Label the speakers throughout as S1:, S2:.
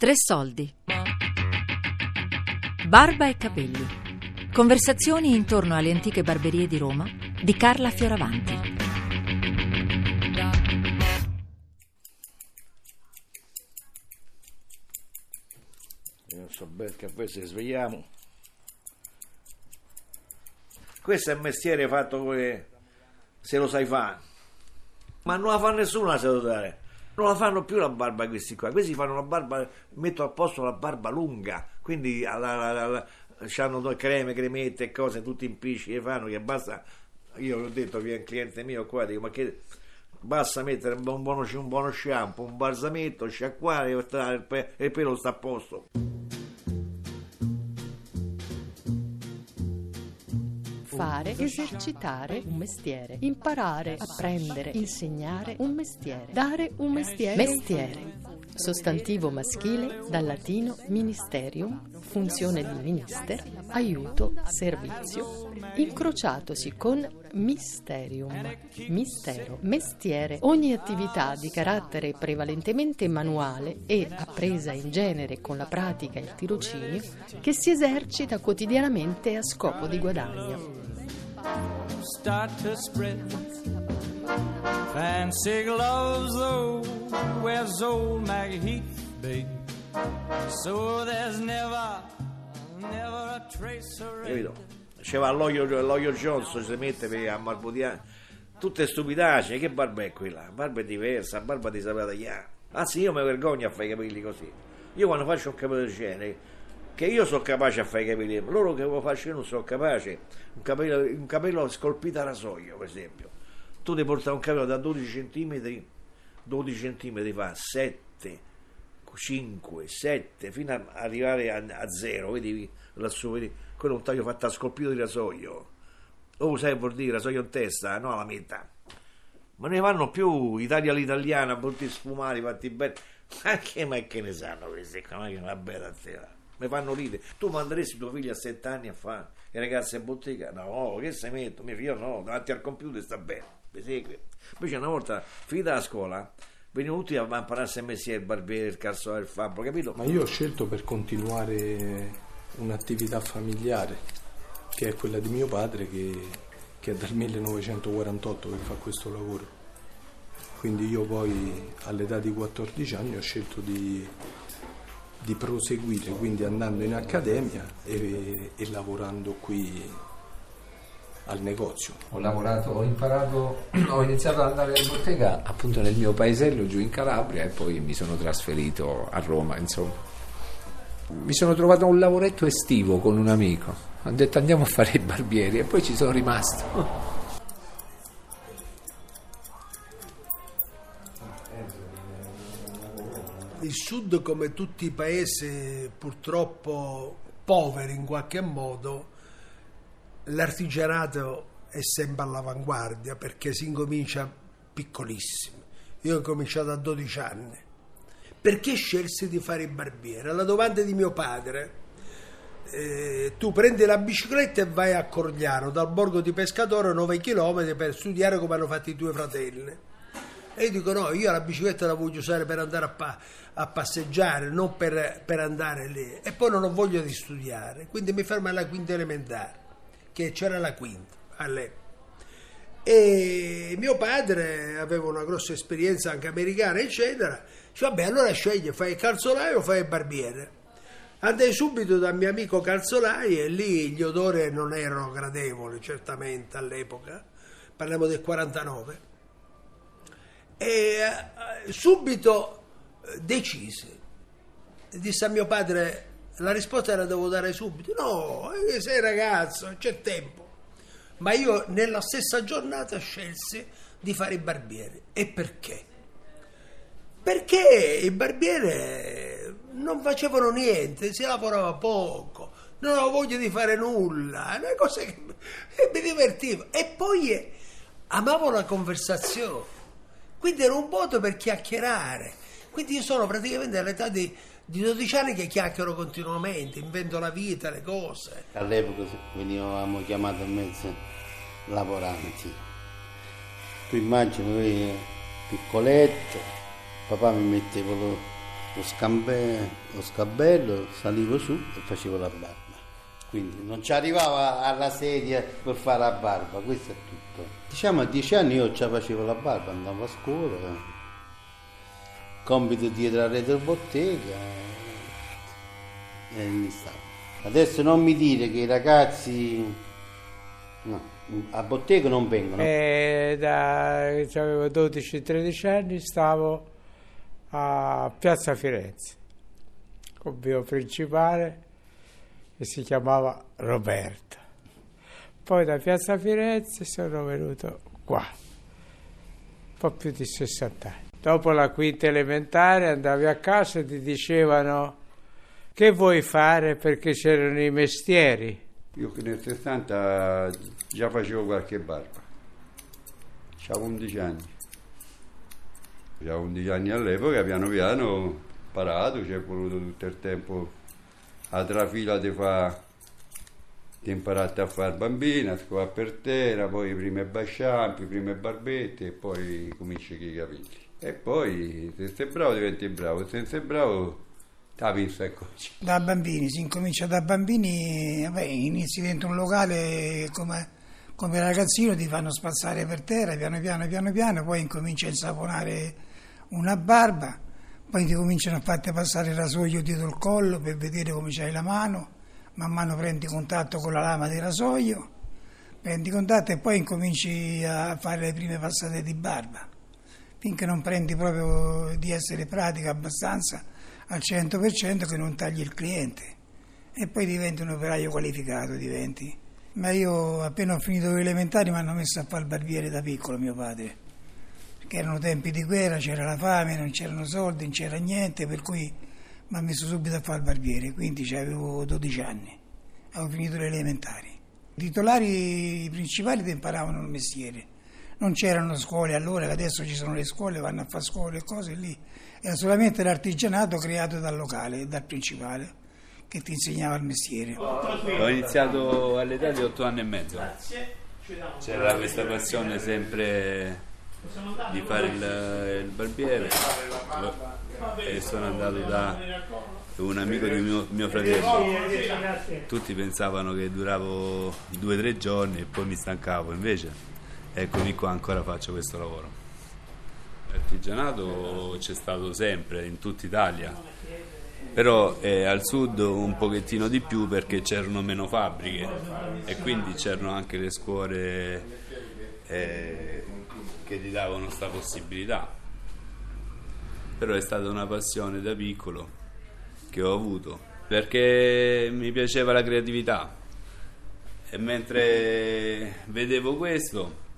S1: Tre soldi. Barba e capelli. Conversazioni intorno alle antiche barberie di Roma di Carla Fioravanti.
S2: Io so bel caffè se svegliamo. Questo è un mestiere fatto come se lo sai fare. Ma non la fa nessuno la salutare. Non la fanno più la barba questi qua. Questi fanno la barba, mettono a posto la barba lunga. Quindi hanno creme, cremette e cose, tutti impicci che fanno, che basta. Io ho detto, viene un cliente mio qua, dico, ma che basta mettere un buono, un buono shampoo, un balsametto, sciacquare e il pelo sta a posto.
S3: Fare, esercitare un mestiere, imparare, apprendere, insegnare un mestiere, dare un mestiere. Mestiere. Sostantivo maschile dal latino ministerium, funzione di minister, aiuto, servizio, incrociatosi con mysterium, mistero, mestiere, ogni attività di carattere prevalentemente manuale e appresa in genere con la pratica e il tirocinio che si esercita quotidianamente a scopo di guadagno start to spread. Fancy gloves, though, where's old Maggie Heath, babe? So there's never,
S2: never a trace of red. Diceva l'olio, l'olio Johnson si mette per ammarbutiare tutte stupidaci, che barba è quella? Barba è diversa, barba di sapere tagliare. Anzi, io mi vergogno a fare i capelli così. Io quando faccio un capello del genere che io sono capace a fare i capelli, loro che lo faccio io non sono capace. Un capello, un capello scolpito a rasoio, per esempio. Tu ti porti un capello da 12 cm, 12 cm fa 7, 5, 7, fino ad arrivare a, a 0, vedi lassù, vedi? Quello è un taglio fatto a scolpito di rasoio. Oh, sai vuol dire rasoio in testa, no alla metà. Ma ne vanno più, Italia all'italiana, brutti sfumati, fatti bene. Ma che, ma che ne sanno questi qua? Ma che una bella tela mi fanno ridere. Tu manderesti tuo figlio a sette anni a fare i ragazzi in bottega? No, che se metto? Mio figlio no, davanti al computer sta bene, mi segui. Invece una volta, finita la scuola, venivano tutti a impararsi a mestiere il barbiere, il calzolaio, il fabbro, capito?
S4: Ma io ho scelto per continuare un'attività familiare, che è quella di mio padre, che, che è dal 1948 che fa questo lavoro. Quindi io poi all'età di 14 anni ho scelto di di proseguire, quindi andando in accademia e, e lavorando qui al negozio.
S5: Ho lavorato, ho imparato, ho iniziato ad andare in bottega appunto nel mio paesello giù in Calabria e poi mi sono trasferito a Roma, insomma. Mi sono trovato un lavoretto estivo con un amico, ho detto andiamo a fare i barbieri e poi ci sono rimasto.
S6: Il sud, come tutti i paesi purtroppo poveri in qualche modo, l'artigianato è sempre all'avanguardia perché si incomincia piccolissimi. Io ho cominciato a 12 anni. Perché scelsi di fare il barbiere? Alla domanda di mio padre, eh, tu prendi la bicicletta e vai a Cordiano, dal borgo di Pescatore 9 km per studiare come hanno fatto i tuoi fratelli e io dico no, io la bicicletta la voglio usare per andare a, pa- a passeggiare, non per, per, andare lì. E poi non ho voglia di studiare, quindi mi fermo alla quinta elementare, che c'era la quinta all'epoca. E mio padre aveva una grossa esperienza anche americana, eccetera. Dice, vabbè, allora scegli, fai il calzolaio o fai il barbiere. Andai subito dal mio amico calzolaio e lì gli odori non erano gradevoli, certamente all'epoca, parliamo del 49 e eh, subito eh, decise. Disse a mio padre, la risposta la devo dare subito. No, eh, sei ragazzo, c'è tempo. Ma io nella stessa giornata scelsi di fare il barbiere. E perché? Perché i barbieri non facevano niente, si lavorava poco, non avevo voglia di fare nulla, una cosa che mi divertiva. E poi amavo la conversazione quindi era un modo per chiacchierare. Quindi io sono praticamente all'età di, di 12 anni che chiacchiero continuamente, invento la vita, le cose.
S7: All'epoca venivamo chiamati a mezzo lavoranti. Tu immagini, noi piccoletto, papà mi metteva lo, lo, scambe, lo scabello, salivo su e facevo la barba. Quindi non ci arrivava alla sedia per fare la barba, questo è tutto. Diciamo a dieci anni io già facevo la barba, andavo a scuola, compito dietro la retrobottega e mi stavo. Adesso non mi dire che i ragazzi no, a bottega non vengono.
S8: E da avevo 12-13 anni stavo a Piazza Firenze con il mio principale che si chiamava Roberto. Poi da Piazza Firenze sono venuto qua, un po' più di 60 anni. Dopo la quinta elementare andavi a casa e ti dicevano che vuoi fare perché c'erano i mestieri.
S9: Io nel 60 già facevo qualche barba, avevo 11 anni. Avevo 11 anni all'epoca, piano piano imparato, ci è voluto tutto il tempo a trafila di fa di imparare a fare bambina, scuola per terra, poi prime basciampi, prime barbette e poi cominci con i capelli. E poi se sei bravo diventi bravo, se sei bravo la pista e coci.
S10: Da bambini, si incomincia da bambini, vabbè, inizi dentro un locale come, come ragazzino, ti fanno spazzare per terra, piano piano, piano piano, poi incominci a insaponare una barba, poi ti cominciano a farti passare il rasoio dietro il collo per vedere come c'hai la mano, man mano prendi contatto con la lama del rasoio, prendi contatto e poi incominci a fare le prime passate di barba, finché non prendi proprio di essere pratica abbastanza al 100% che non tagli il cliente e poi diventi un operaio qualificato, diventi. Ma io appena ho finito le elementari mi hanno messo a fare il barbiere da piccolo mio padre, perché erano tempi di guerra, c'era la fame, non c'erano soldi, non c'era niente, per cui mi ha messo subito a fare il barbiere, quindi avevo 12 anni, avevo finito le elementari. I titolari principali ti imparavano il mestiere, non c'erano scuole allora, che adesso ci sono le scuole, vanno a fare scuole e cose lì era solamente l'artigianato creato dal locale, dal principale, che ti insegnava il mestiere.
S11: Ho iniziato all'età di otto anni e mezzo. C'era questa passione sempre di fare il, il barbiere e sono andato da un amico di mio, mio fratello. Tutti pensavano che duravo due o tre giorni e poi mi stancavo, invece eccomi qua ancora faccio questo lavoro. L'artigianato c'è stato sempre in tutta Italia, però eh, al sud un pochettino di più perché c'erano meno fabbriche e quindi c'erano anche le scuole eh, che ti davano questa possibilità. Però è stata una passione da piccolo che ho avuto perché mi piaceva la creatività. E mentre vedevo questo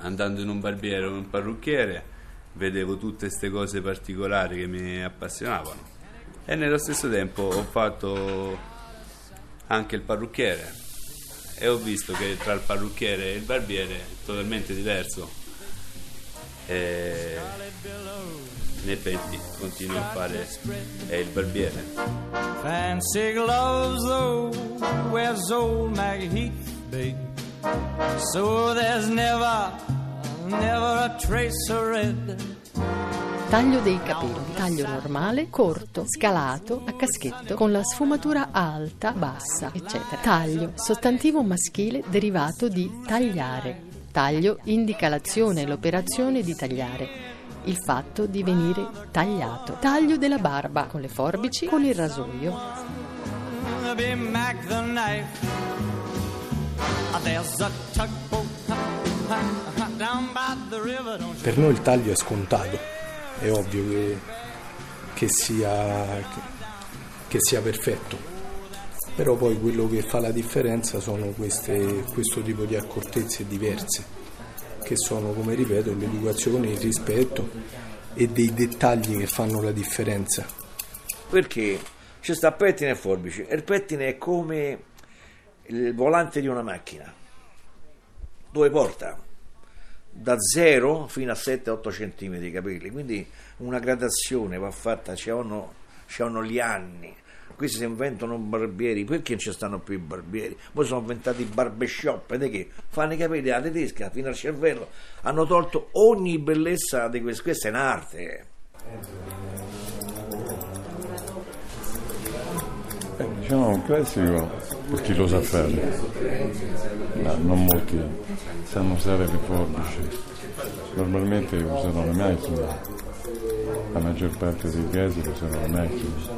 S11: andando in un barbiere o in un parrucchiere vedevo tutte queste cose particolari che mi appassionavano. E nello stesso tempo ho fatto anche il parrucchiere. E ho visto che tra il parrucchiere e il barbiere è totalmente diverso e in effetti continuo a fare il barbiere Fancy gloves though where's old Maggie Heath babe so there's never
S3: never a trace of red Taglio dei capelli, taglio normale, corto, scalato, a caschetto, con la sfumatura alta, bassa, eccetera. Taglio, sostantivo maschile derivato di tagliare. Taglio indica l'azione e l'operazione di tagliare, il fatto di venire tagliato. Taglio della barba, con le forbici, con il rasoio.
S4: Per noi il taglio è scontato è ovvio che, che, sia, che, che sia perfetto però poi quello che fa la differenza sono queste, questo tipo di accortezze diverse, che sono, come ripeto, l'educazione, il rispetto e dei dettagli che fanno la differenza.
S2: Perché ci sta pettine e forbici, e il pettine è come il volante di una macchina, dove porta da 0 fino a 7-8 cm di capelli, quindi una gradazione va fatta, ci hanno gli anni. Questi si inventano barbieri, perché non ci stanno più i barbieri? Poi sono inventati i barbershop, ed che fanno i capelli alla tedesca fino al cervello, hanno tolto ogni bellezza di questo, questa è un'arte.
S12: Diciamo un classico per chi lo sa fare. No, non molti sanno usare le forbici. Normalmente usano le macchine, la maggior parte dei casi usano le macchine.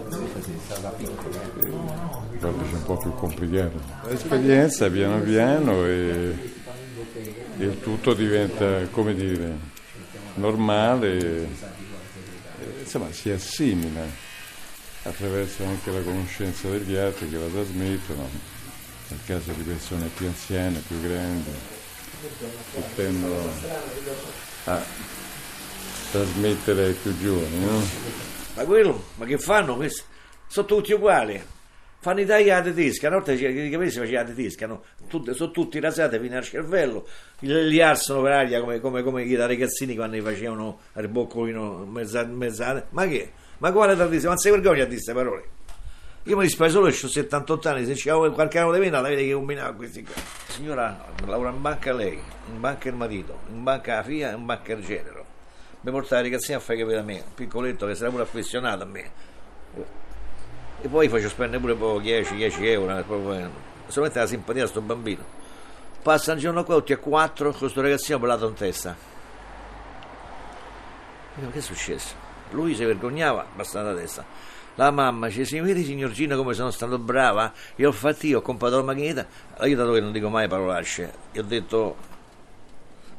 S12: Le forbici un po' più complicate. L'esperienza piano piano e il tutto diventa, come dire, normale, insomma si assimila attraverso anche la conoscenza degli altri che la trasmettono, nel caso di persone più anziane, più grandi, che tendono a trasmettere ai più giovani. No?
S2: Ma quello, ma che fanno questi? Sono tutti uguali. Fanno i tagli alla tedesca, una volta i capelli si faceva la tedesca, no? Tutti, sono tutti rasati fino al cervello, li, alzano per aria come, come, come i ragazzini quando li facevano al boccolino mezz'anni, mezz'anni. Ma che? Ma quale tradizione? Ma sei vergogna di queste parole? Io mi rispondo solo che ho 78 anni, se c'è qualche anno di meno, la vede che combinava questi qua. Signora, lavora in banca lei, in banca il marito, in banca la figlia in banca il genero. Mi porta la ragazzina a fare capire a me, un piccoletto che sarà pure affezionato a me. E poi faccio spendere pure poco, 10, 10 euro, eh, proprio, solamente la simpatia a sto bambino. Passa un giorno qua, tutti a quattro, con questo ragazzino pelato in testa. Dico, che è successo? Lui si vergognava, bastava la testa. La mamma dice, si vedi signor Gino come sono stato brava? Io ho fatto io, ho comprato la macchinetta, io dato che non dico mai parolacce, gli ho detto,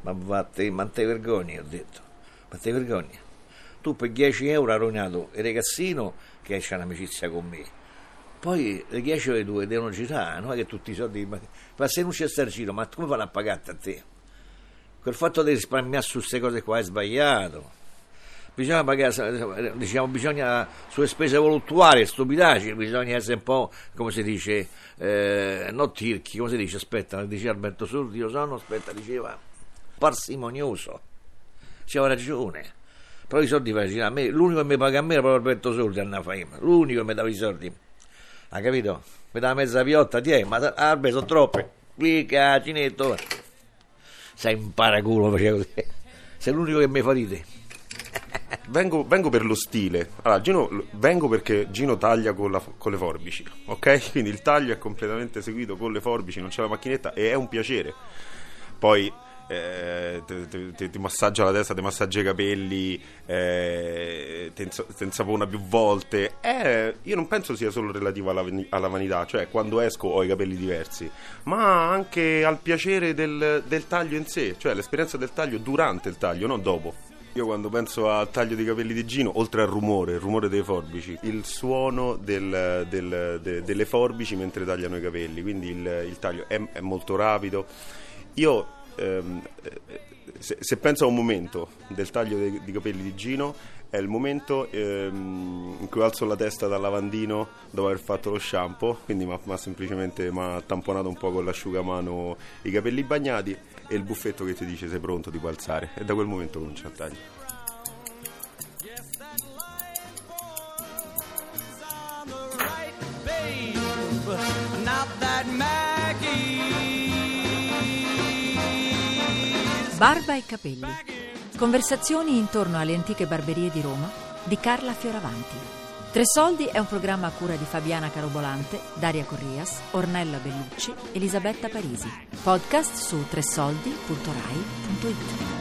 S2: ma vatte, ma te vergogni, ho detto, ma te vergogni. Tu per 10 euro hai rovinato il ragazzino che c'ha un'amicizia con me. Poi le 10 ore due devono girare, non è che tutti i soldi... Ma se non c'è sta giro, ma come fanno a pagarti a te? Quel fatto di risparmiare su queste cose qua è sbagliato bisogna pagare, diciamo, bisogna sulle spese voluttuarie, stupidaggini, bisogna essere un po', come si dice, eh, non tirchi, come si dice, aspetta, dice Alberto Sordi, io sono, aspetta, diceva, parsimonioso, c'aveva ragione. Però i soldi facevano a me, l'unico che mi paga a me era proprio Alberto Sordi a Faima, l'unico che mi dava i soldi. Ha capito? Mi dava mezza piotta, ti ma albe sono troppe. Mica, cinetto. Sei un paraculo, faceva così. Sei l'unico che mi fa ridere.
S13: Vengo, vengo, per lo stile. Allora, Gino, vengo perché Gino taglia con, la, con, le forbici, ok? Quindi il taglio è completamente seguito con le forbici, non c'è la macchinetta e è un piacere. Poi eh, ti, massaggia la testa, ti massaggia i capelli, eh, ti, insapona più volte. Eh, io non penso sia solo relativo alla, alla, vanità, cioè quando esco ho i capelli diversi, ma anche al piacere del, del taglio in sé, cioè l'esperienza del taglio durante il taglio, non dopo. Io quando penso al taglio dei capelli di Gino, oltre al rumore, il rumore dei forbici, il suono del, del, de, delle forbici mentre tagliano i capelli, quindi il, il taglio è, è, molto rapido. Io ehm, se, se, penso a un momento del taglio dei, dei capelli di Gino, è il momento ehm, in cui alzo la testa dal lavandino dopo aver fatto lo shampoo, quindi mi ha semplicemente tamponato un po' con l'asciugamano i capelli bagnati e il buffetto che ti dice sei pronto, puoi alzare e da quel momento comincia a tagliare.
S1: Barba e capelli. Conversazioni intorno alle antiche barberie di Roma di Carla Fioravanti. Tre Soldi è un programma a cura di Fabiana Carobolante, Daria Corrias, Ornella Bellucci, Elisabetta Parisi. Podcast su tresoldi.rai.it.